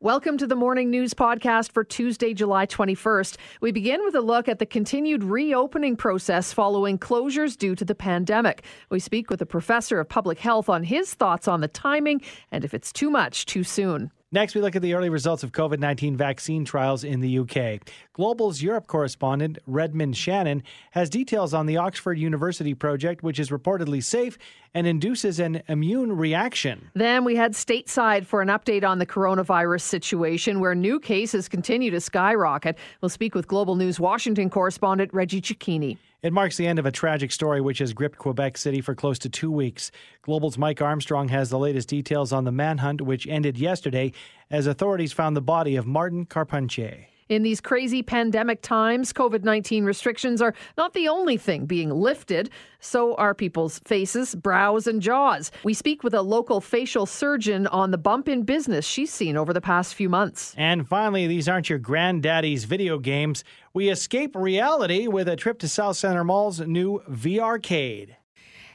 Welcome to the Morning News Podcast for Tuesday, July 21st. We begin with a look at the continued reopening process following closures due to the pandemic. We speak with a professor of public health on his thoughts on the timing and if it's too much too soon. Next, we look at the early results of COVID 19 vaccine trials in the UK. Global's Europe correspondent, Redmond Shannon, has details on the Oxford University project, which is reportedly safe and induces an immune reaction. Then we head stateside for an update on the coronavirus situation, where new cases continue to skyrocket. We'll speak with Global News Washington correspondent Reggie Cecchini. It marks the end of a tragic story which has gripped Quebec City for close to two weeks. Global's Mike Armstrong has the latest details on the manhunt, which ended yesterday as authorities found the body of Martin Carpentier. In these crazy pandemic times, COVID 19 restrictions are not the only thing being lifted. So are people's faces, brows, and jaws. We speak with a local facial surgeon on the bump in business she's seen over the past few months. And finally, these aren't your granddaddy's video games. We escape reality with a trip to South Centre Mall's new VR-cade.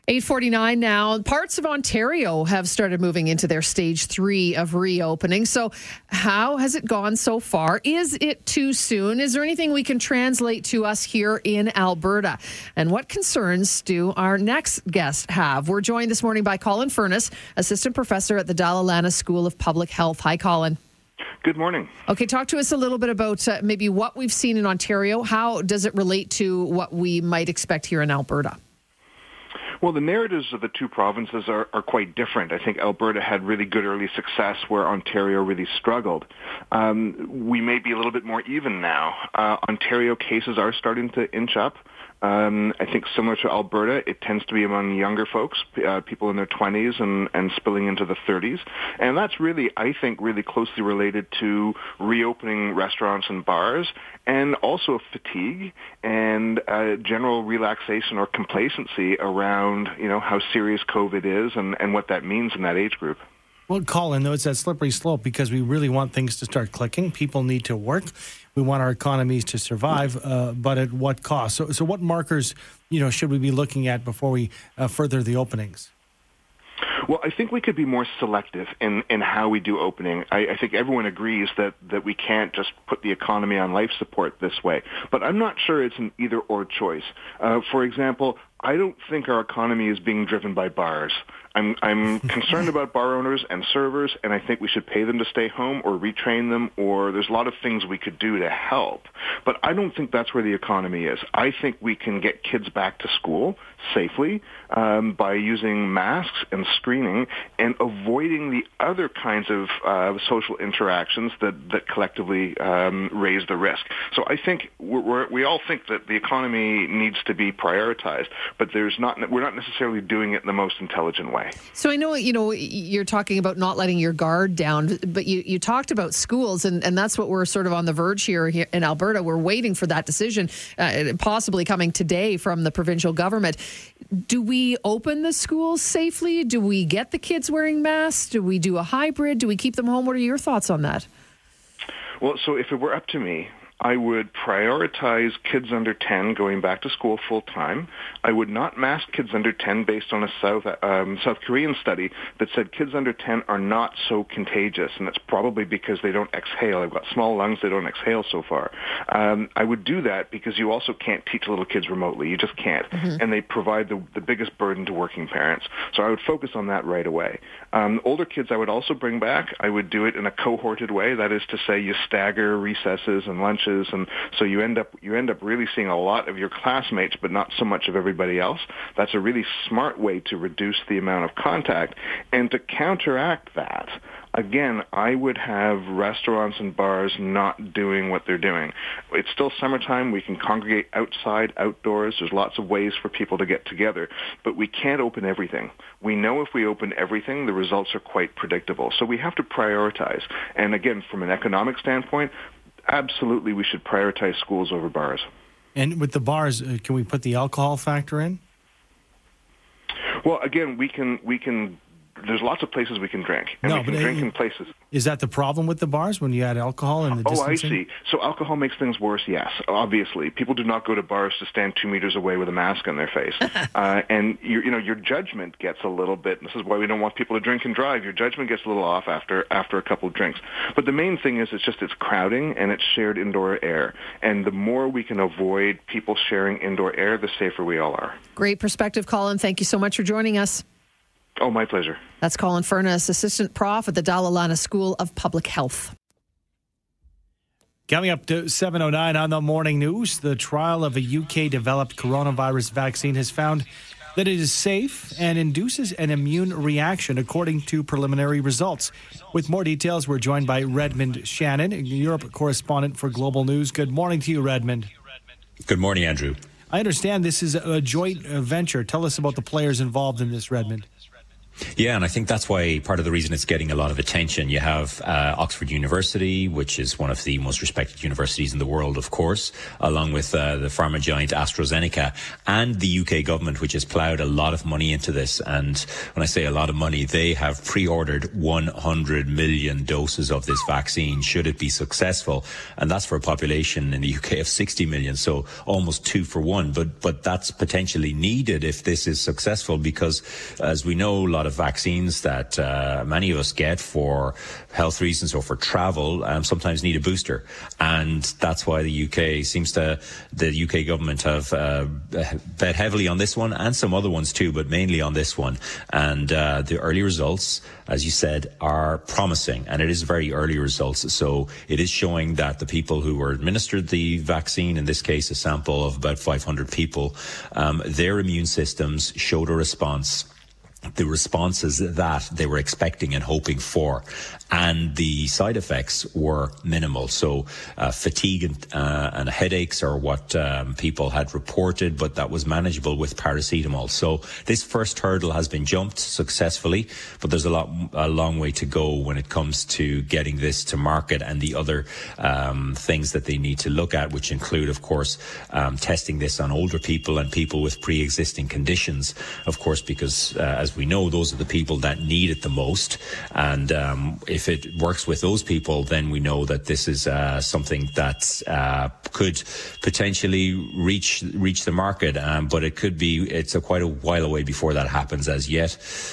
849 now. Parts of Ontario have started moving into their stage three of reopening. So, how has it gone so far? Is it too soon? Is there anything we can translate to us here in Alberta? And what concerns do our next guest have? We're joined this morning by Colin Furness, assistant professor at the Dalla Lana School of Public Health. Hi, Colin. Good morning. Okay, talk to us a little bit about uh, maybe what we've seen in Ontario. How does it relate to what we might expect here in Alberta? Well, the narratives of the two provinces are, are quite different. I think Alberta had really good early success where Ontario really struggled. Um, we may be a little bit more even now. Uh, Ontario cases are starting to inch up. Um, I think similar to Alberta, it tends to be among younger folks, uh, people in their 20s and, and spilling into the 30s. And that's really, I think, really closely related to reopening restaurants and bars and also fatigue and uh, general relaxation or complacency around, you know, how serious COVID is and, and what that means in that age group. Well, Colin, though, it's that slippery slope because we really want things to start clicking. People need to work. We want our economies to survive, uh, but at what cost? So, so what markers, you know, should we be looking at before we uh, further the openings? Well, I think we could be more selective in, in how we do opening. I, I think everyone agrees that, that we can't just put the economy on life support this way. But I'm not sure it's an either or choice. Uh, for example, I don't think our economy is being driven by bars. I'm I'm concerned about bar owners and servers, and I think we should pay them to stay home or retrain them, or there's a lot of things we could do to help. But I don't think that's where the economy is. I think we can get kids back to school safely um, by using masks and screening and avoiding the other kinds of uh, social interactions that that collectively um, raise the risk. So I think we're, we're, we all think that the economy needs to be prioritized, but there's not we're not necessarily doing it in the most intelligent way. So I know you know you're talking about not letting your guard down, but you, you talked about schools, and, and that's what we're sort of on the verge here, here in Alberta. We're waiting for that decision, uh, possibly coming today from the provincial government. Do we open the schools safely? Do we get the kids wearing masks? Do we do a hybrid? Do we keep them home? What are your thoughts on that? Well, so if it were up to me, I would prioritize kids under 10 going back to school full time. I would not mask kids under 10 based on a South um, South Korean study that said kids under 10 are not so contagious, and that's probably because they don't exhale. They've got small lungs; they don't exhale so far. Um, I would do that because you also can't teach little kids remotely. You just can't, mm-hmm. and they provide the the biggest burden to working parents. So I would focus on that right away. Um, older kids, I would also bring back. I would do it in a cohorted way. That is to say, you stagger recesses and lunches and so you end up you end up really seeing a lot of your classmates, but not so much of everybody else. That's a really smart way to reduce the amount of contact, and to counteract that. Again, I would have restaurants and bars not doing what they're doing. It's still summertime. We can congregate outside, outdoors. There's lots of ways for people to get together, but we can't open everything. We know if we open everything, the results are quite predictable. So we have to prioritize. And again, from an economic standpoint, absolutely we should prioritize schools over bars. And with the bars, uh, can we put the alcohol factor in? Well, again, we can we can there's lots of places we can drink, and no, we can drink in places. Is that the problem with the bars when you add alcohol and the Oh. I see. So alcohol makes things worse. Yes, obviously, people do not go to bars to stand two meters away with a mask on their face, uh, and you, you know your judgment gets a little bit. This is why we don't want people to drink and drive. Your judgment gets a little off after after a couple of drinks. But the main thing is it's just it's crowding and it's shared indoor air, and the more we can avoid people sharing indoor air, the safer we all are. Great perspective, Colin. Thank you so much for joining us. Oh, my pleasure. That's Colin Furness, Assistant Prof at the Dalla Lana School of Public Health. Coming up to 7.09 on the morning news, the trial of a UK developed coronavirus vaccine has found that it is safe and induces an immune reaction, according to preliminary results. With more details, we're joined by Redmond Shannon, Europe correspondent for Global News. Good morning to you, Redmond. Good morning, Andrew. I understand this is a joint venture. Tell us about the players involved in this, Redmond. Yeah, and I think that's why part of the reason it's getting a lot of attention. You have uh, Oxford University, which is one of the most respected universities in the world, of course, along with uh, the pharma giant AstraZeneca, and the UK government, which has ploughed a lot of money into this. And when I say a lot of money, they have pre-ordered 100 million doses of this vaccine, should it be successful. And that's for a population in the UK of 60 million, so almost two for one. But but that's potentially needed if this is successful, because as we know, a lot of vaccines that uh, many of us get for health reasons or for travel um, sometimes need a booster, and that's why the UK seems to the UK government have uh, bet heavily on this one and some other ones too, but mainly on this one. And uh, the early results, as you said, are promising, and it is very early results. So it is showing that the people who were administered the vaccine, in this case a sample of about 500 people, um, their immune systems showed a response the responses that they were expecting and hoping for. And the side effects were minimal. So uh, fatigue and, uh, and, headaches are what um, people had reported, but that was manageable with paracetamol. So this first hurdle has been jumped successfully, but there's a lot, a long way to go when it comes to getting this to market and the other um, things that they need to look at, which include, of course, um, testing this on older people and people with pre-existing conditions, of course, because uh, as we know, those are the people that need it the most. And um, if it works with those people, then we know that this is uh, something that uh, could potentially reach reach the market. Um, but it could be it's a quite a while away before that happens as yet.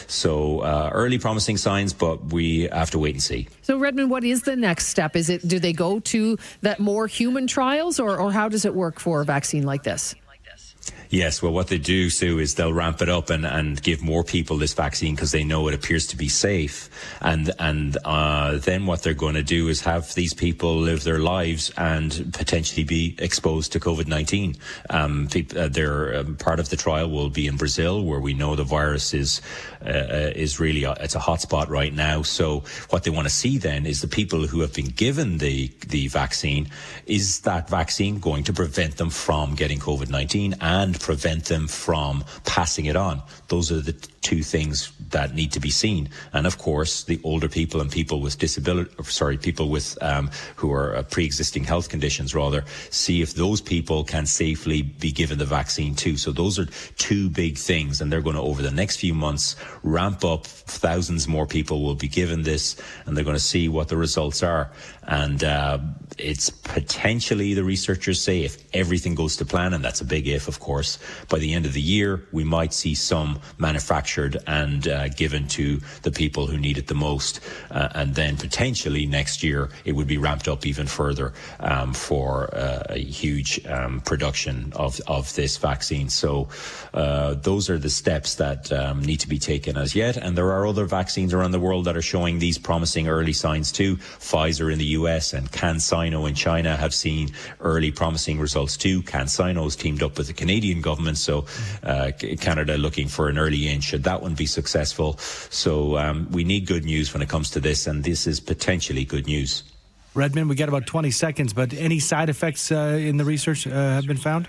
So uh, early promising signs, but we have to wait and see. So Redmond, what is the next step? Is it do they go to that more human trials, or or how does it work for a vaccine like this? Yes, well, what they do, Sue, is they'll ramp it up and, and give more people this vaccine because they know it appears to be safe. And and uh, then what they're going to do is have these people live their lives and potentially be exposed to COVID nineteen. Um, uh, their um, part of the trial will be in Brazil, where we know the virus is uh, uh is really a, it's a hotspot right now. So what they want to see then is the people who have been given the the vaccine. Is that vaccine going to prevent them from getting COVID nineteen and prevent them from passing it on. Those are the two things that need to be seen. And of course, the older people and people with disability, sorry, people with um, who are uh, pre-existing health conditions, rather, see if those people can safely be given the vaccine too. So those are two big things, and they're going to over the next few months ramp up. Thousands more people will be given this, and they're going to see what the results are. And uh, it's potentially the researchers say if everything goes to plan, and that's a big if, of course, by the end of the year we might see some manufactured and uh, given to the people who need it the most. Uh, and then potentially next year it would be ramped up even further um, for uh, a huge um, production of, of this vaccine. So uh, those are the steps that um, need to be taken as yet. And there are other vaccines around the world that are showing these promising early signs too. Pfizer in the US and CanSino in China have seen early promising results too. CanSino's teamed up with the Canadian government, so uh, Canada looking for an early in should that one be successful. So um, we need good news when it comes to this, and this is potentially good news. Redmond, we got about 20 seconds, but any side effects uh, in the research uh, have been found?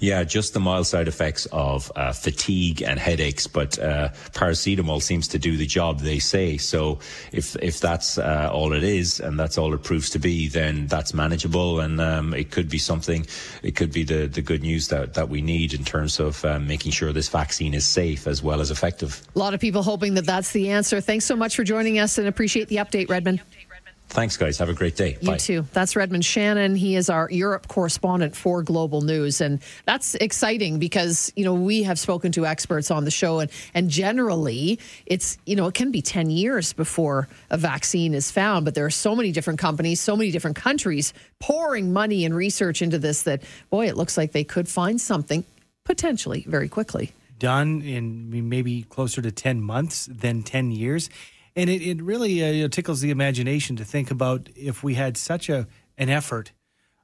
Yeah, just the mild side effects of uh, fatigue and headaches, but uh, paracetamol seems to do the job they say. So if if that's uh, all it is and that's all it proves to be, then that's manageable, and um, it could be something. It could be the the good news that that we need in terms of um, making sure this vaccine is safe as well as effective. A lot of people hoping that that's the answer. Thanks so much for joining us, and appreciate the update, Redmond. Thanks, guys. Have a great day. You Bye. too. That's Redmond Shannon. He is our Europe correspondent for Global News. And that's exciting because, you know, we have spoken to experts on the show and, and generally it's, you know, it can be 10 years before a vaccine is found. But there are so many different companies, so many different countries pouring money and research into this that, boy, it looks like they could find something potentially very quickly. Done in maybe closer to 10 months than 10 years. And it, it really uh, you know, tickles the imagination to think about if we had such a an effort,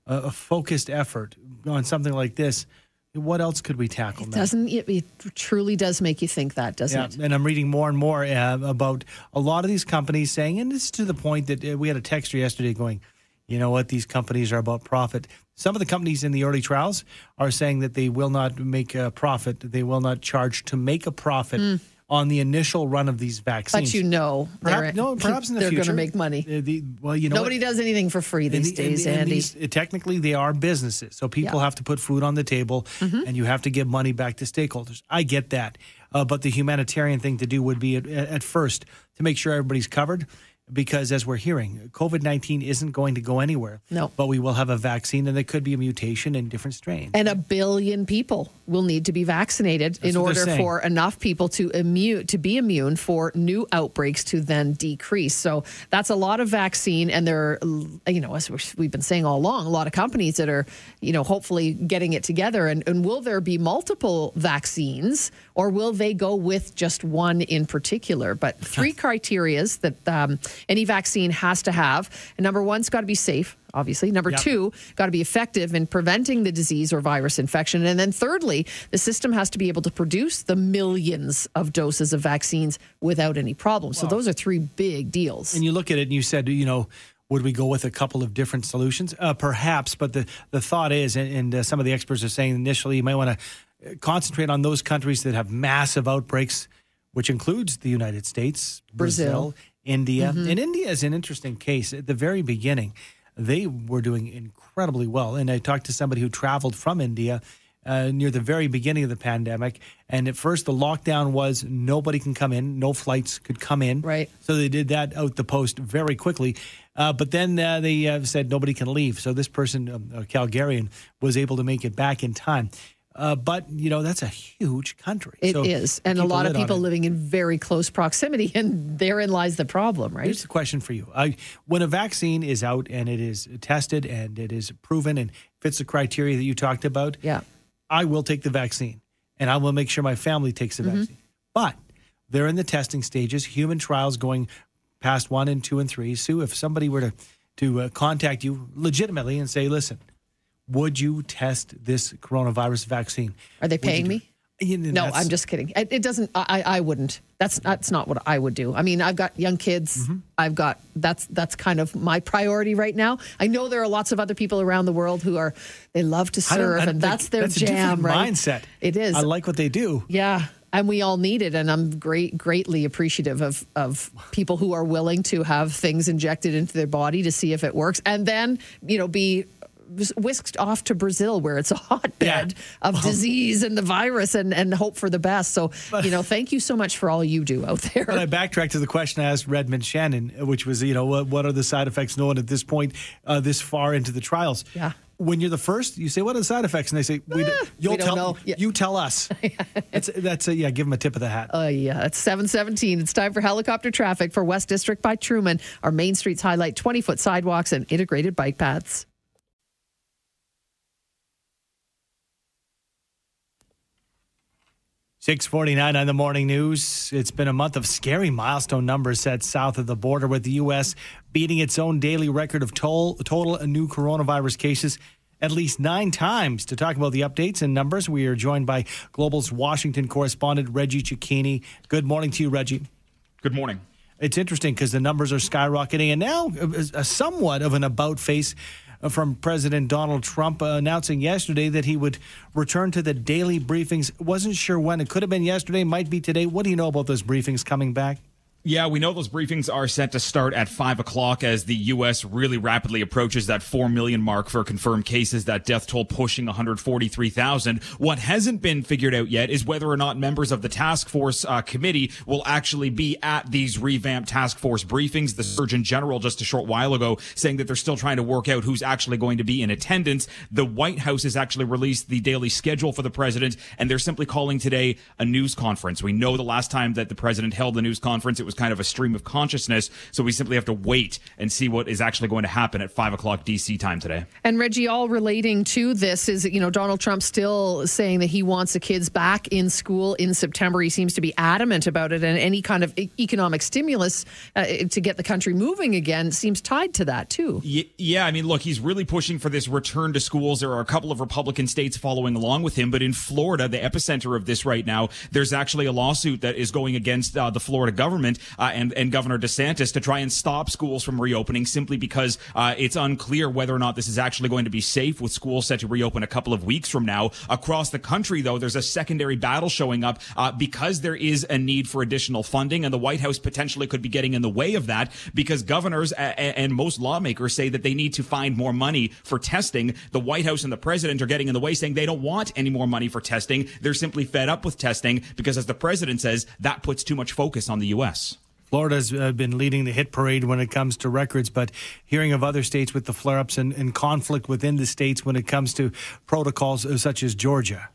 a, a focused effort on something like this, what else could we tackle It now? doesn't, it, it truly does make you think that, doesn't Yeah, it? and I'm reading more and more uh, about a lot of these companies saying, and this is to the point that uh, we had a texter yesterday going, you know what, these companies are about profit. Some of the companies in the early trials are saying that they will not make a profit, they will not charge to make a profit on the initial run of these vaccines. But you know, Perhaps, they're, no, perhaps in the they're future going to make money. uh, the- well, you know, what? Nobody does anything for free these the- days, and- and Andy. these- uh, technically, they are businesses, so people Yeah. Mm-hmm. have to put food on the table, and you have to give money back to stakeholders. I get that, uh, but the humanitarian thing to do would be at, at first to make sure everybody's covered, because as we're hearing, COVID nineteen isn't going to go anywhere. No. but we will have a vaccine, and there could be a mutation in different strains. and a billion people will need to be vaccinated in order for enough people to immune to be immune for new outbreaks to then decrease. So that's a lot of vaccine, and there, are, you know, as we've been saying all along, a lot of companies that are, you know, hopefully getting it together. And, and will there be multiple vaccines, or will they go with just one in particular? But three criterias that um, any vaccine has to have, and number one's got to be safe. Obviously. Number Yep. two, got to be effective in preventing the disease or virus infection. And then thirdly, the system has to be able to produce the millions of doses of vaccines without any problem. So those are three big deals. And you look at it and you said, you know, would we go with a couple of different solutions? Uh, perhaps, but the, the thought is, and, and uh, some of the experts are saying initially, you might want to concentrate on those countries that have massive outbreaks, which includes the United States, Brazil. Brazil, India. And India is an interesting case. At the very beginning, they were doing incredibly well. And I talked to somebody who traveled from India. Uh, near the very beginning of the pandemic. And at first, the lockdown was nobody can come in, no flights could come in. Right. So they did that out the post very quickly. Uh, but then uh, they uh, said nobody can leave. So this person, um, a Calgarian, was able to make it back in time. Uh, but, you know, that's a huge country. It is, So And a lot of people living in very close proximity. And therein lies the problem, right? Here's the question for you. I, when a vaccine is out and it is tested and it is proven and fits the criteria that you talked about, Yeah. I will take the vaccine and I will make sure my family takes the Mm-hmm. vaccine. But they're in the testing stages, human trials going past one and two and three. Sue, if somebody were to, to uh, contact you legitimately and say, listen, would you test this coronavirus vaccine? Are they paying me? You know, No, I'm just kidding. It, it doesn't. I, I wouldn't. That's that's not what I would do. I mean, I've got young kids. Mm-hmm. I've got that's that's kind of my priority right now. I know there are lots of other people around the world who are they love to serve, and that's their that's jam, right? Mindset. It is. I like what they do. Yeah. And we all need it. And I'm great, greatly appreciative of, of people who are willing to have things injected into their body to see if it works. And then, you know, be whisked off to Brazil where it's a hotbed Yeah. of disease and the virus and, and hope for the best. So, you know, thank you so much for all you do out there. But I backtracked to the question I asked Redmond Shannon, which was, you know, what, what are the side effects known at this point, uh, this far into the trials? Yeah. When you're the first, you say, "What are the side effects?" And they say, "We, don't- you'll we tell. Yeah. you tell us." that's that's a, yeah. Give them a tip of the hat. Uh, yeah, it's 717. It's time for helicopter traffic for West District by Truman. Our main streets highlight 20 foot sidewalks and integrated bike paths. Six forty nine on the morning news. It's been a month of scary milestone numbers set south of the border, with the U.S. beating its own daily record of toll, total new coronavirus cases at least nine times. To talk about the updates and numbers, we are joined by Global's Washington correspondent Reggie Cecchini. Good morning to you, Reggie. Good morning. It's interesting because the numbers are skyrocketing, and now a, a somewhat of an about face uh, from President Donald Trump, uh, announcing yesterday that he would return to the daily briefings. Wasn't sure when. It could have been yesterday, might be today. What do you know about those briefings coming back? Yeah, we know those briefings are set to start at 5 o'clock as the U.S. really rapidly approaches that 4 million mark for confirmed cases, that death toll pushing 143,000. What hasn't been figured out yet is whether or not members of the task force uh, committee will actually be at these revamped task force briefings. The Surgeon General just a short while ago saying that they're still trying to work out who's actually going to be in attendance. The White House has actually released the daily schedule for the president, and they're simply calling today a news conference. We know the last time that the president held the news conference, it was kind of a stream of consciousness. So we simply have to wait and see what is actually going to happen at five o'clock DC time today. And Reggie, all relating to this is, you know, Donald Trump still saying that he wants the kids back in school in September. He seems to be adamant about it, and any kind of economic stimulus uh, to get the country moving again seems tied to that too. Yeah, I mean, look, he's really pushing for this return to schools. There are a couple of Republican states following along with him, but in Florida, the epicenter of this right now, there's actually a lawsuit that is going against uh, the Florida government uh, and, and Governor DeSantis to try and stop schools from reopening simply because uh, it's unclear whether or not this is actually going to be safe with schools set to reopen a couple of weeks from now. Across the country, though, there's a secondary battle showing up uh, because there is a need for additional funding, and the White House potentially could be getting in the way of that because governors and most lawmakers say that they need to find more money for testing. The White House and the president are getting in the way, saying they don't want any more money for testing. They're simply fed up with testing because, as the president says, that puts too much focus on the U.S. Florida's uh, been leading the hit parade when it comes to records, but hearing of other states with the flare ups and, and conflict within the states when it comes to protocols uh, such as Georgia.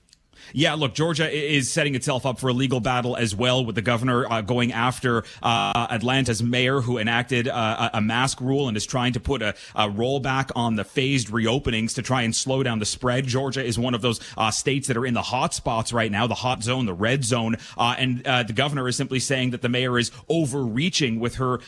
Yeah, look, Georgia is setting itself up for a legal battle as well, with the governor uh, going after uh, Atlanta's mayor who enacted uh, a mask rule and is trying to put a, a, rollback on the phased reopenings to try and slow down the spread. Georgia is one of those uh, states that are in the hot spots right now, the hot zone, the red zone, uh, and uh, the governor is simply saying that the mayor is overreaching with her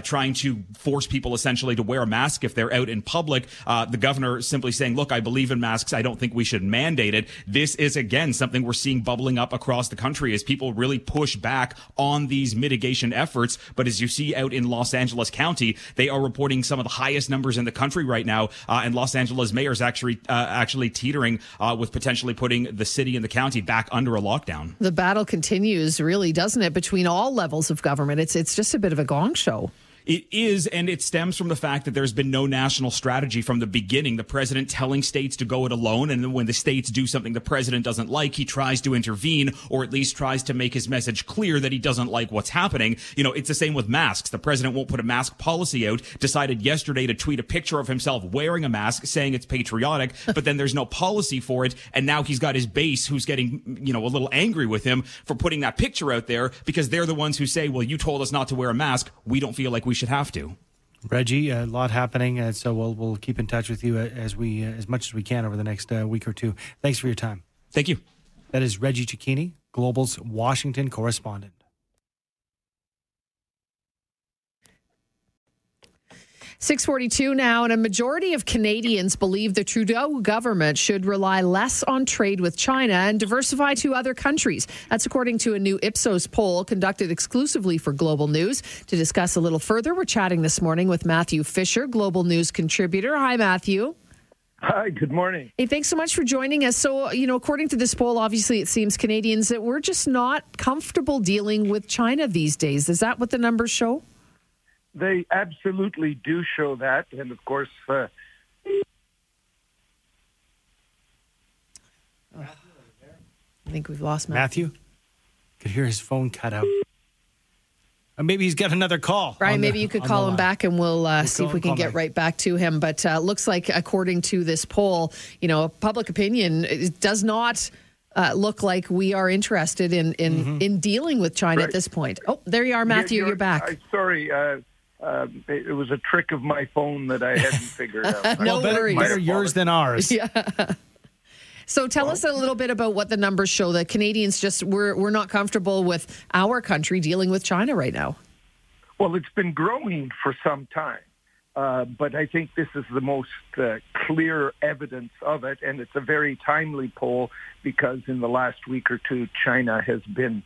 trying to force people essentially to wear a mask if they're out in public. the governor is simply saying, "Look, I believe in masks. I don't think we should mandate it." This is a again, something we're seeing bubbling up across the country as people really push back on these mitigation efforts. But as you see out in Los Angeles County, they are reporting some of the highest numbers in the country right now. Uh, and Los Angeles mayor is actually uh, actually teetering uh, with potentially putting the city and the county back under a lockdown. The battle continues, really, doesn't it, between all levels of government? It's it's just a bit of a gong show. It is, and it stems from the fact that there's been no national strategy from the beginning. The president telling states to go it alone, and then when the states do something the president doesn't like, he tries to intervene, or at least tries to make his message clear that he doesn't like what's happening. You know, it's the same with masks. The president won't put a mask policy out, decided yesterday to tweet a picture of himself wearing a mask, saying it's patriotic, but then there's no policy for it, and now he's got his base who's getting, you know, a little angry with him for putting that picture out there because they're the ones who say, well, you told us not to wear a mask. We don't feel like we should have to. Reggie, a lot happening, uh, so we'll we'll keep in touch with you uh, as we uh, as much as we can over the next uh, week or two. Thanks for your time. Thank you. That is Reggie Cecchini, Global's Washington correspondent. 642 now, and a majority of Canadians believe the Trudeau government should rely less on trade with China and diversify to other countries. That's according to a new Ipsos poll conducted exclusively for Global News. To discuss a little further, we're chatting this morning with Matthew Fisher, Global News contributor. Hi, Matthew. Hi, good morning. Hey, thanks so much for joining us. So, uh, you know, according to this poll, obviously it seems Canadians that we're just not comfortable dealing with China these days. Is that what the numbers show? They absolutely do show that, and of course. Uh, I think we've lost Matthew. Matthew? Could hear his phone cut out. Or maybe he's got another call. Brian, maybe the, you could call him back and we'll, uh, we'll see if we can get back. right back to him. But uh, looks like, according to this poll, you know, public opinion does not uh, look like we are interested in in, mm-hmm. in dealing with China right. at this point. Oh, there you are, Matthew. You're, you're back. sorry. Uh, it, it, was a trick of my phone that I hadn't figured out. no better, worries. better yours than ours. Yeah. So tell well, us a little bit about what the numbers show. That Canadians just we're we're not comfortable with our country dealing with China right now. Well, it's been growing for some time, uh, but I think this is the most uh, clear evidence of it, and it's a very timely poll because in the last week or two, China has been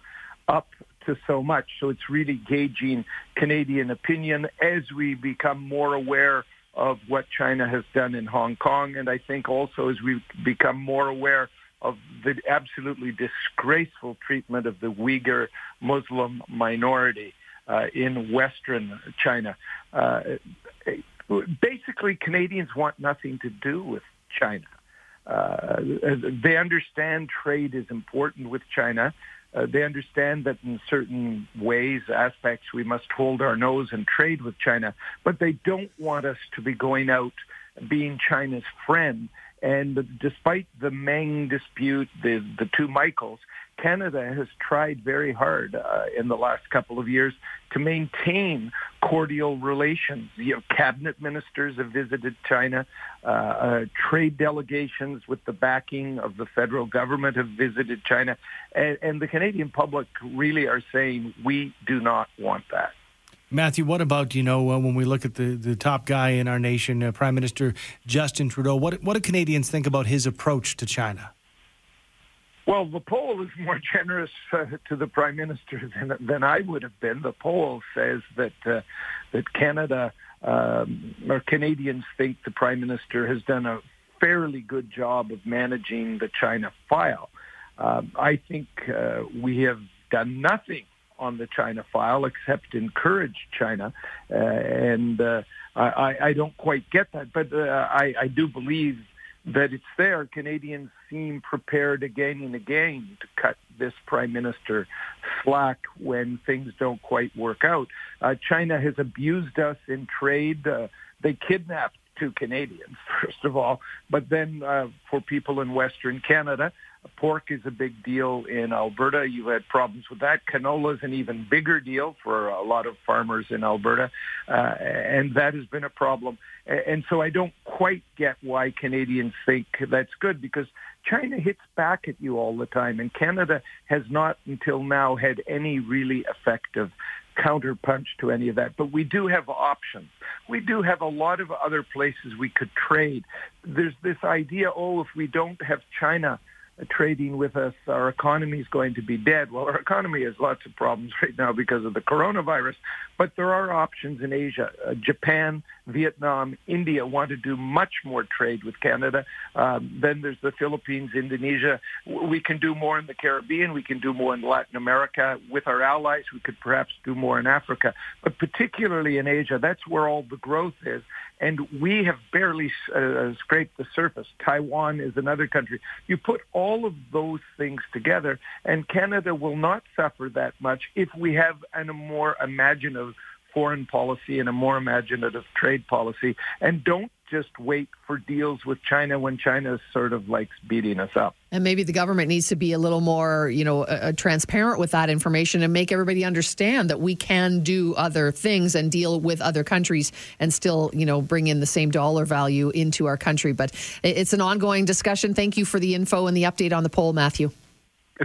up to so much. So it's really gauging Canadian opinion as we become more aware of what China has done in Hong Kong. And I think also as we become more aware of the absolutely disgraceful treatment of the Uyghur Muslim minority uh, in Western China. Uh, basically, Canadians want nothing to do with China. Uh, they understand trade is important with China. Uh, they understand that in certain ways, aspects, we must hold our nose and trade with China, but they don't want us to be going out being China's friend. And despite the Meng dispute, the, the two Michaels, Canada has tried very hard uh, in the last couple of years to maintain cordial relations. You know, cabinet ministers have visited China. Uh, uh, trade delegations with the backing of the federal government have visited China. And, and the Canadian public really are saying, we do not want that. Matthew, what about you know uh, when we look at the, the top guy in our nation, uh, Prime Minister Justin Trudeau? What what do Canadians think about his approach to China? Well, the poll is more generous uh, to the prime minister than than I would have been. The poll says that uh, that Canada um, or Canadians think the prime minister has done a fairly good job of managing the China file. Um, I think uh, we have done nothing on the China file except encourage China, uh, and uh, I, I don't quite get that, but uh, I, I do believe that it's there. Canadians seem prepared again and again to cut this prime minister slack when things don't quite work out. Uh, China has abused us in trade. Uh, they kidnapped two Canadians, first of all, but then uh, for people in Western Canada, Pork is a big deal in Alberta. You've had problems with that. Canola is an even bigger deal for a lot of farmers in Alberta, uh, and that has been a problem. And so I don't quite get why Canadians think that's good because China hits back at you all the time, and Canada has not until now had any really effective counterpunch to any of that. But we do have options. We do have a lot of other places we could trade. There's this idea, oh, if we don't have China uh, trading with us, our economy is going to be dead. Well, our economy has lots of problems right now because of the coronavirus, but there are options in Asia. Uh, Japan, Vietnam, India want to do much more trade with Canada. Um, then there's the Philippines, Indonesia. We can do more in the Caribbean. We can do more in Latin America. With our allies, we could perhaps do more in Africa. But particularly in Asia, that's where all the growth is. And we have barely uh, scraped the surface. Taiwan is another country. You put all of those things together, and Canada will not suffer that much if we have an, a more imaginative foreign policy and a more imaginative trade policy and don't just wait for deals with China when China sort of likes beating us up. And maybe the government needs to be a little more, you know, uh, transparent with that information and make everybody understand that we can do other things and deal with other countries and still, you know, bring in the same dollar value into our country. But it's an ongoing discussion. Thank you for the info and the update on the poll, Matthew.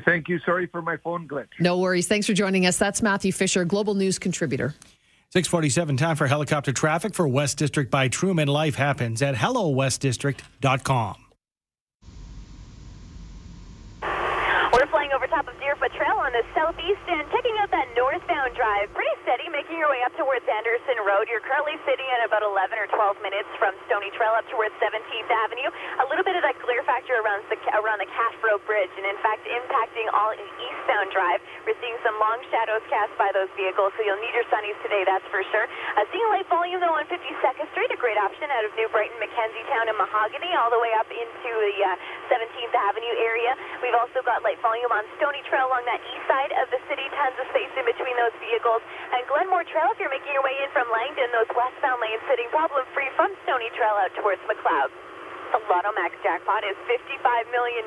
Thank you. Sorry for my phone glitch. No worries. Thanks for joining us. That's Matthew Fisher, Global News contributor. 647 time for helicopter traffic for West District by Truman. Life happens at hellowestdistrict.com. We're flying over top of Deerfoot Trail on the southeast and checking out that northbound drive. Pretty steady, making your way up towards Anderson Road. You're currently sitting at about 11 or 12 minutes from Stoney Trail up towards 17th Avenue. A little bit of that glare factor around the around the Calf Robe Bridge, and in fact impacting all in eastbound drive. We're seeing some long shadows cast by those vehicles, so you'll need your sunnies today, that's for sure. Uh, seeing light volume though on 52nd Street, a great option out of New Brighton, McKenzie Towne, and Mahogany, all the way up into the uh, 17th Avenue area. We've also got light volume on Stoney Trail along that east side of the city. Tons of space in between those vehicles. And Glenmore Trail, if you're making your way in from Langdon, those westbound lanes sitting problem-free from Stoney Trail out towards Macleod. The Lotto Max jackpot is $55 million,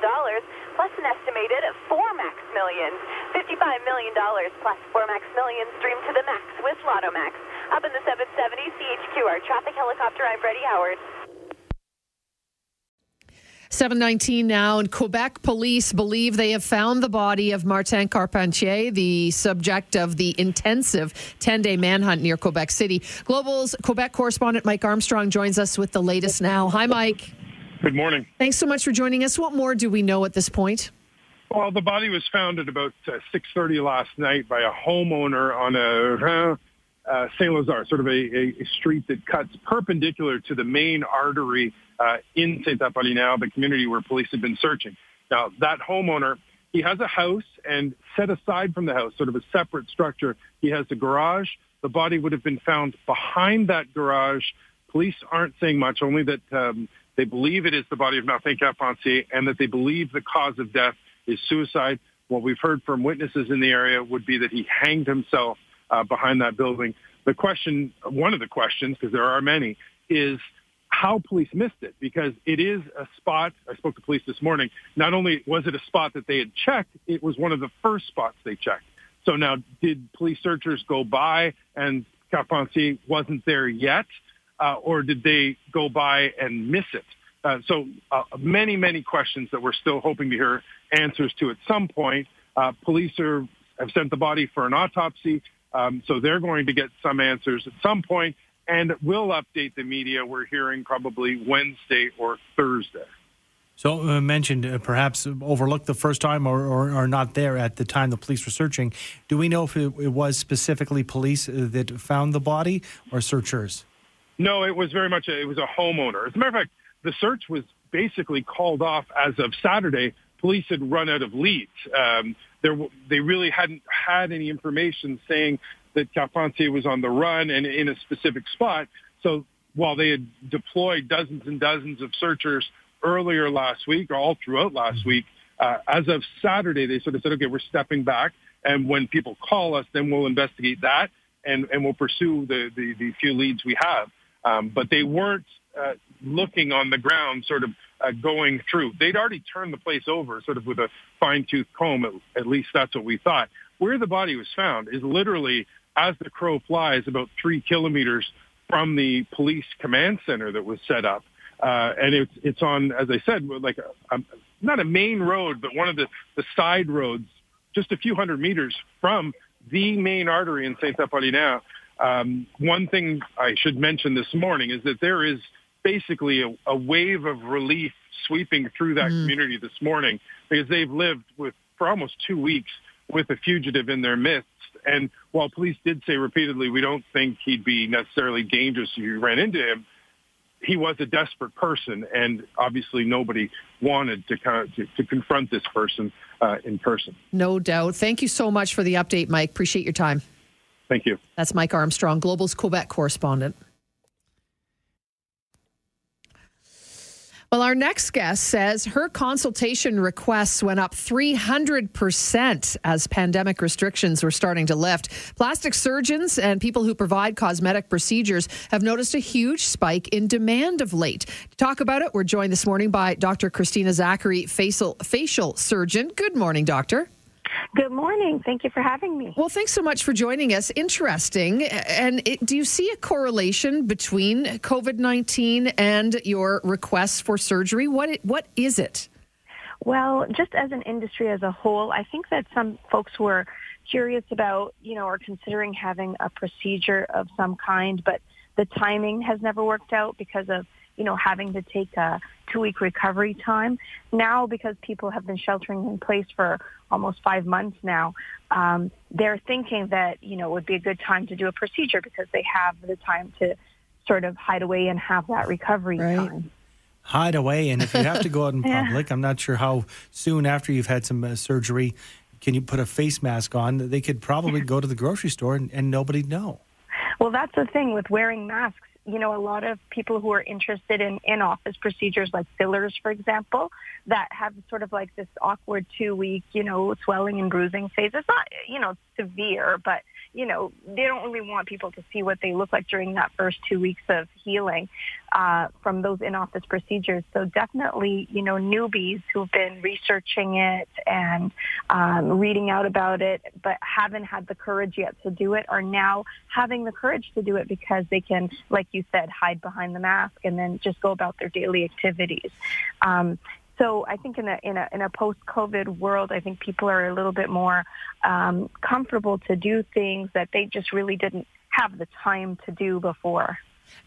plus an estimated four max millions. $55 million plus four max millions streamed to the max with Lotto Max. Up in the 770 CHQR traffic helicopter, I'm Freddie Howard. 719 now, and Quebec police believe they have found the body of Martin Carpentier, the subject of the intensive 10 day manhunt near Quebec City. Global's Quebec correspondent Mike Armstrong joins us with the latest now. Hi, Mike. Good morning. Thanks so much for joining us. What more do we know at this point? Well, the body was found at about uh, 6:30 last night by a homeowner on a uh, Saint Lazare, sort of a, a, street that cuts perpendicular to the main artery uh, in Saint Apollinaire, the community where police have been searching. Now, that homeowner, he has a house, and set aside from the house, sort of a separate structure, he has a garage. The body would have been found behind that garage. Police aren't saying much, only that um, they believe it is the body of Martin Carpentier and that they believe the cause of death is suicide. What we've heard from witnesses in the area would be that he hanged himself uh, behind that building. The question, one of the questions, because there are many, is how police missed it because it is a spot. I spoke to police this morning. Not only was it a spot that they had checked, it was one of the first spots they checked. So now, did police searchers go by and Carpentier wasn't there yet, uh, or did they go by and miss it? Uh, so uh, many, many questions that we're still hoping to hear answers to at some point. Uh, police are, have sent the body for an autopsy. Um, so they're going to get some answers at some point, and we'll update the media. We're hearing probably Wednesday or Thursday. So uh, mentioned uh, perhaps overlooked the first time or, or, or, not there at the time the police were searching. Do we know if it, it, was specifically police uh, that found the body or searchers? No, it was very much a, it was a homeowner. As a matter of fact, the search was basically called off as of Saturday. Police had run out of leads. Um, there, they really hadn't had any information saying that Carpentier was on the run and in a specific spot. So while they had deployed dozens and dozens of searchers earlier last week, or all throughout last week, uh, as of Saturday, they sort of said, okay, we're stepping back. And when people call us, then we'll investigate that and, and we'll pursue the, the, the few leads we have. Um, but they weren't uh, looking on the ground, sort of uh, going through. They'd already turned the place over, sort of with a fine-tooth comb. At, at least that's what we thought. Where the body was found is literally, as the crow flies, about three kilometers from the police command center that was set up. Uh, and it's it's on, as I said, like a, a, not a main road, but one of the, the side roads, just a few hundred meters from the main artery in Saint Apollinaire. Um, one thing I should mention this morning is that there is basically a, a wave of relief sweeping through that mm. community this morning because they've lived with for almost two weeks with a fugitive in their midst. And while police did say repeatedly, we don't think he'd be necessarily dangerous if you ran into him, he was a desperate person, and obviously nobody wanted to kind of, to, to confront this person uh, in person. No doubt. Thank you so much for the update, Mike. Appreciate your time. Thank you. That's Mike Armstrong, Global's Quebec correspondent. Well, our next guest says her consultation requests went up 300% as pandemic restrictions were starting to lift. Plastic surgeons and people who provide cosmetic procedures have noticed a huge spike in demand of late. To talk about it, we're joined this morning by Dr. Christina Zachary, facial, facial surgeon. Good morning, doctor. Good morning. Thank you for having me. Well, thanks so much for joining us. Interesting. And it, do you see a correlation between COVID 19 and your requests for surgery? What, it, what is it? Well, just as an industry as a whole, I think that some folks were curious about, you know, or considering having a procedure of some kind, but the timing has never worked out because of you know, having to take a two-week recovery time. Now, because people have been sheltering in place for almost five months now, um, they're thinking that, you know, it would be a good time to do a procedure because they have the time to sort of hide away and have that recovery right. time. Hide away. And if you have to go out in public, I'm not sure how soon after you've had some uh, surgery can you put a face mask on. They could probably go to the grocery store and, and nobody'd know. Well, that's the thing with wearing masks you know, a lot of people who are interested in in-office procedures like fillers, for example, that have sort of like this awkward two-week, you know, swelling and bruising phase. It's not, you know, severe, but you know, they don't really want people to see what they look like during that first two weeks of healing uh, from those in-office procedures. So definitely, you know, newbies who've been researching it and um, reading out about it, but haven't had the courage yet to do it, are now having the courage to do it because they can, like you said, hide behind the mask and then just go about their daily activities. Um, so I think in a in a in a post COVID world, I think people are a little bit more um, comfortable to do things that they just really didn't have the time to do before.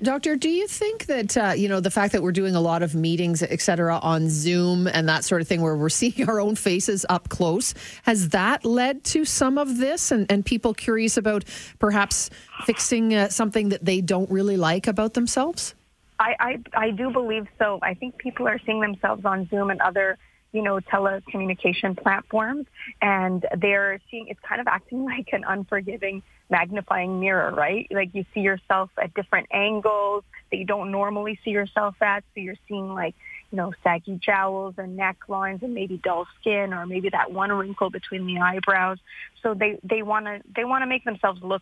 Doctor, do you think that, uh, you know, the fact that we're doing a lot of meetings, et cetera, on Zoom and that sort of thing, where we're seeing our own faces up close, has that led to some of this and, and people curious about perhaps fixing uh, something that they don't really like about themselves? I, I, I do believe so. I think people are seeing themselves on Zoom and other you know, telecommunication platforms, and they're seeing it's kind of acting like an unforgiving magnifying mirror, right? Like you see yourself at different angles that you don't normally see yourself at. So you're seeing like, you know, saggy jowls and necklines and maybe dull skin or maybe that one wrinkle between the eyebrows. So they, they want to, they want to make themselves look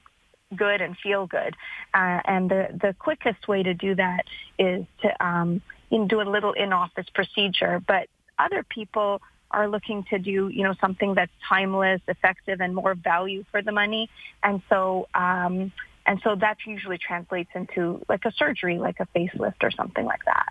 good and feel good. Uh, and the, the quickest way to do that is to, um, do a little in-office procedure. But other people are looking to do, you know, something that's timeless, effective, and more value for the money. And so, um, and so that usually translates into like a surgery, like a facelift or something like that.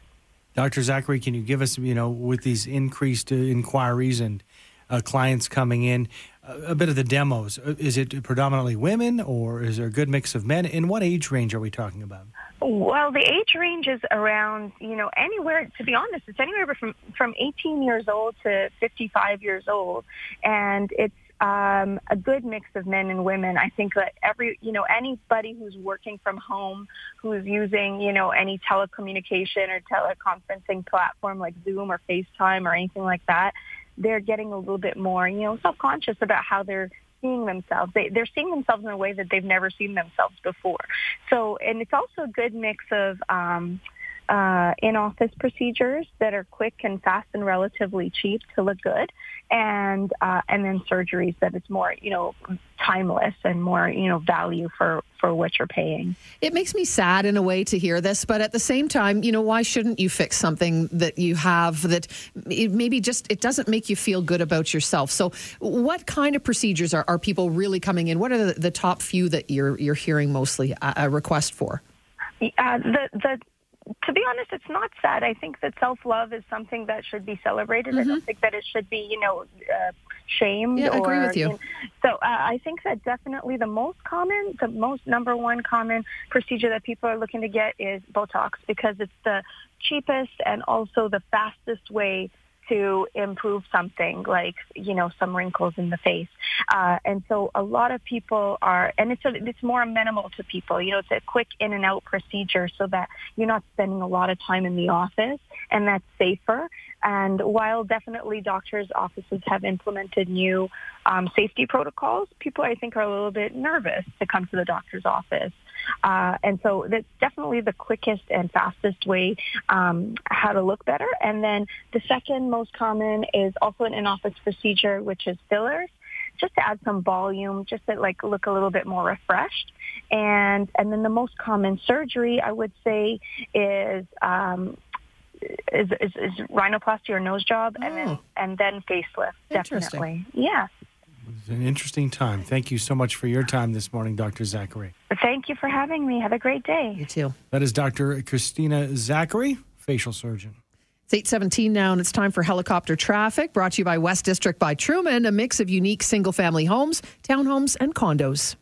Dr. Zachary, can you give us, you know, with these increased uh, inquiries and uh, clients coming in, a bit of the demos. Uh, is it predominantly women or is there a good mix of men? In what age range are we talking about? Well, the age range is around, you know, anywhere, to be honest, it's anywhere from, from 18 years old to 55 years old. And it's um, a good mix of men and women. I think that every, you know, anybody who's working from home, who's using, you know, any telecommunication or teleconferencing platform like Zoom or FaceTime or anything like that, they're getting a little bit more, you know, self-conscious about how they're seeing themselves. They, they're seeing themselves in a way that they've never seen themselves before. So, and it's also a good mix of, um, uh, in-office procedures that are quick and fast and relatively cheap to look good, and uh, and then surgeries that is more you know timeless and more you know value for for what you're paying. It makes me sad in a way to hear this, but at the same time, you know, why shouldn't you fix something that you have that maybe just it doesn't make you feel good about yourself? So, what kind of procedures are, are people really coming in? What are the, the top few that you're you're hearing mostly a, a request for? Uh, the the to be honest, it's not sad. I think that self-love is something that should be celebrated. Mm-hmm. I don't mm-hmm. think that it should be, you know, uh, shamed. Yeah, I agree with you. you know, so uh, I think that definitely the most common, the most number one common procedure that people are looking to get is Botox because it's the cheapest and also the fastest way to improve something like you know some wrinkles in the face. Uh, and so a lot of people are and it's a, it's more amenable to people. You know it's a quick in and out procedure so that you're not spending a lot of time in the office and that's safer. And while definitely doctors offices have implemented new um, safety protocols people i think are a little bit nervous to come to the doctor's office uh, and so that's definitely the quickest and fastest way um, how to look better. And then the second most common is also an in-office procedure, which is fillers just to add some volume, just to like look a little bit more refreshed. And and then the most common surgery I would say is um, is, is, is rhinoplasty or nose job, oh. and then and then facelift. Definitely, yeah. It's an interesting time. Thank you so much for your time this morning, Dr. Zachary. Thank you for having me. Have a great day. You too. That is Dr. Christina Zachary, facial surgeon. It's 817 now, and it's time for helicopter traffic brought to you by West District by Truman, a mix of unique single family homes, townhomes, and condos.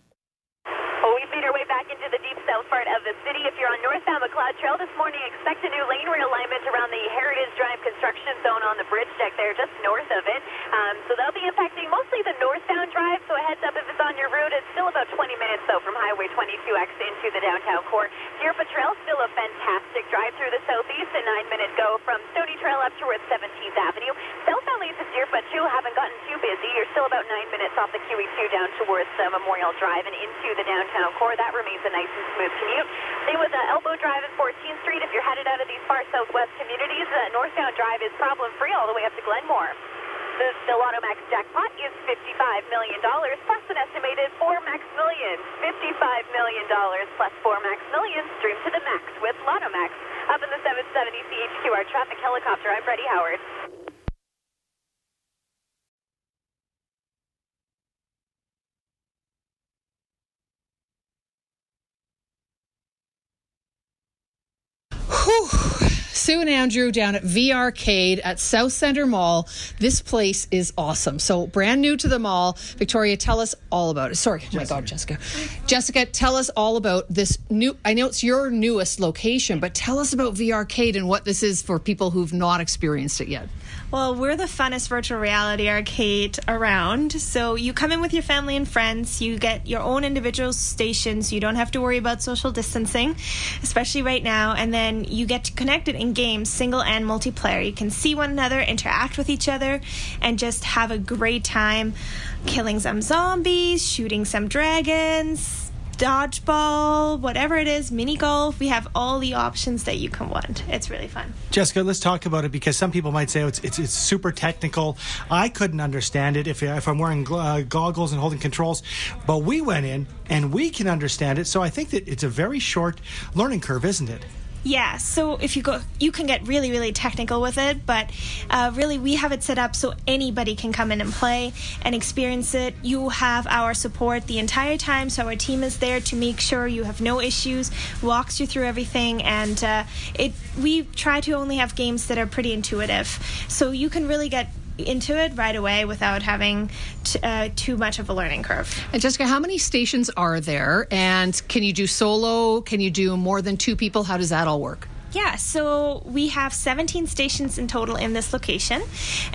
Macleod Trail this morning. Expect a new lane realignment around the Heritage Drive construction zone on the bridge deck there, just north of it. Um, so they'll be impacting mostly the northbound drive. So a heads up if it's on your route. It's still about 20 minutes though from Highway 22X into the downtown core. Deerfoot Trail still a fantastic drive through the southeast. A nine-minute go from Stoney Trail up towards 17th Avenue. Southbound leads to Deerfoot too haven't gotten too busy. You're still about nine minutes off the QE2 down towards uh, Memorial Drive and into the downtown core. That remains a nice and smooth commute. Same with uh, Elbow Drive and 14th Street. If you're headed out of these far southwest communities, uh, northbound drive is problem-free all the way up to Glenmore. The, the Lotto Max jackpot is $55 million plus an estimated 4 Max Millions. $55 million plus 4 Max Millions streamed to the max with Lotto Max. Up in the 770 CHQR traffic helicopter, I'm Freddie Howard. Sue and Andrew down at V Arcade at Southcentre Mall. This place is awesome. So brand new to the mall. Victoria, tell us all about it. Sorry, oh my God, Jessica. Jessica, tell us all about this new. I know it's your newest location, but tell us about V Arcade and what this is for people who've not experienced it yet. Well, we're the funnest virtual reality arcade around. So you come in with your family and friends, you get your own individual stations, you don't have to worry about social distancing, especially right now, and then you get to connect it in games, single and multiplayer. You can see one another, interact with each other, and just have a great time. Killing some zombies, shooting some dragons, dodgeball, whatever it is, mini golf. We have all the options that you can want. It's really fun. Jessica, let's talk about it because some people might say oh, it's, it's, it's super technical. I couldn't understand it if, if I'm wearing uh, goggles and holding controls, but we went in and we can understand it. So I think that it's a very short learning curve, isn't it? Yeah, so if you go, you can get really, really technical with it, but uh, really we have it set up so anybody can come in and play and experience it. You have our support the entire time, so our team is there to make sure you have no issues, walks you through everything, and uh, it. We try to only have games that are pretty intuitive, so you can really get into it right away without having t- uh, too much of a learning curve. And Jessica, how many stations are there? And can you do solo? Can you do more than two people? How does that all work? Yeah, so we have 17 stations in total in this location,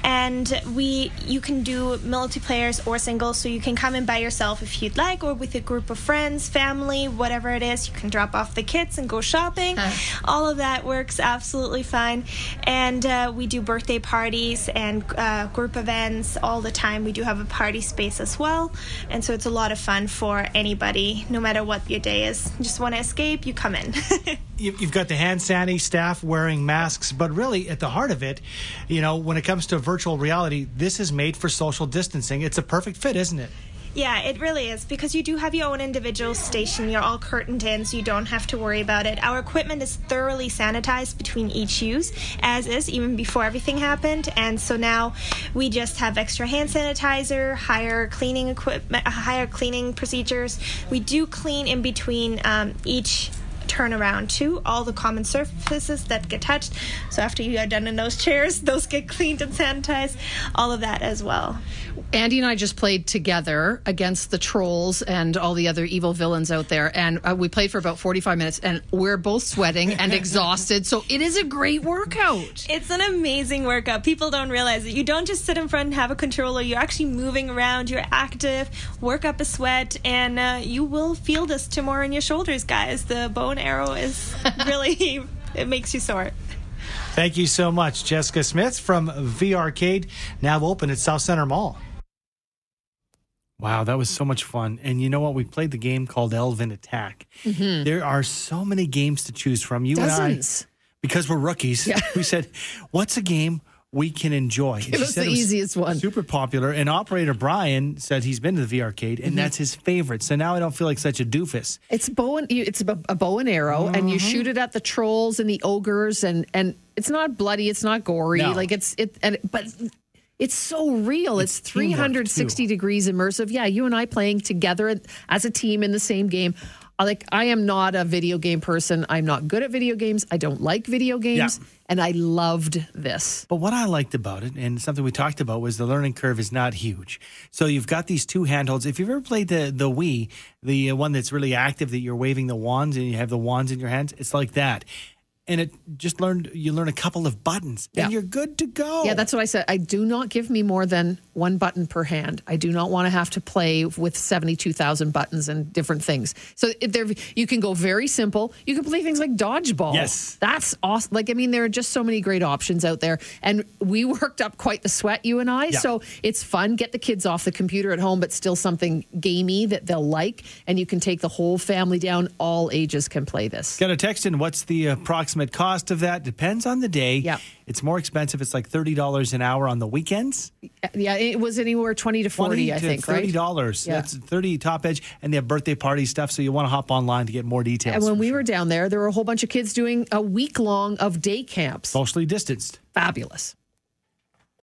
and we you can do multiplayers or singles. So you can come in by yourself if you'd like, or with a group of friends, family, whatever it is. You can drop off the kits and go shopping. All of that works absolutely fine. And uh, we do birthday parties and uh, group events all the time. We do have a party space as well, and so it's a lot of fun for anybody, no matter what your day is. You just want to escape, you come in. You've got the hand sanitizer staff wearing masks, but really at the heart of it, you know, when it comes to virtual reality, this is made for social distancing. It's a perfect fit, isn't it? Yeah, it really is because you do have your own individual station. You're all curtained in, so you don't have to worry about it. Our equipment is thoroughly sanitized between each use, as is even before everything happened. And so now we just have extra hand sanitizer, higher cleaning equipment, higher cleaning procedures. We do clean in between um, each turnaround too. All the common surfaces that get touched. So after you are done in those chairs, those get cleaned and sanitized. All of that as well. Andy and I just played together against the trolls and all the other evil villains out there, and uh, we played for about forty-five minutes, and we're both sweating and exhausted. So it is a great workout. It's an amazing workout. People don't realize that You don't just sit in front and have a controller. You're actually moving around. You're active. Work up a sweat, and uh, you will feel this tomorrow in your shoulders, guys. The bone arrow is really it makes you sore. Thank you so much, Jessica Smith from V Arcade, now open at Southcentre Mall. Wow, that was so much fun. And you know what? We played the game called Elven Attack. Mm-hmm. There are so many games to choose from. You Dozens. and I, because we're rookies, yeah. we said, what's a game we can enjoy. It was the easiest one. Super popular. And operator Brian said he's been to the V arcade and mm-hmm. that's his favorite. So now I don't feel like such a doofus. It's bow and it's a, a bow and arrow, mm-hmm. and you shoot it at the trolls and the ogres, and and it's not bloody, it's not gory, no. like it's it, and but it's so real. It's, it's 360 degrees immersive. Yeah, you and I playing together as a team in the same game like I am not a video game person. I'm not good at video games. I don't like video games. Yeah. And I loved this. But what I liked about it, and something we talked about, was the learning curve is not huge. So you've got these two handholds. If you've ever played the the Wii, the uh, one that's really active, that you're waving the wands and you have the wands in your hands, it's like that and it just learned you learn a couple of buttons and yeah. you're good to go. Yeah, that's what I said. I do not give me more than one button per hand. I do not want to have to play with 72,000 buttons and different things. So there you can go very simple. You can play things like dodgeball. Yes. That's awesome. Like I mean there are just so many great options out there and we worked up quite the sweat you and I. Yeah. So it's fun get the kids off the computer at home but still something gamey that they'll like and you can take the whole family down. All ages can play this. Got a text in what's the uh, approximate cost of that? Depends on the day. Yeah. It's more expensive. It's like $30 an hour on the weekends. Yeah, it was anywhere 20 to 40, 20 I to think, $30. Right? Yeah. That's 30 top edge. And they have birthday party stuff. So you want to hop online to get more details. And when we sure. were down there, there were a whole bunch of kids doing a week long of day camps. Socially distanced. Fabulous.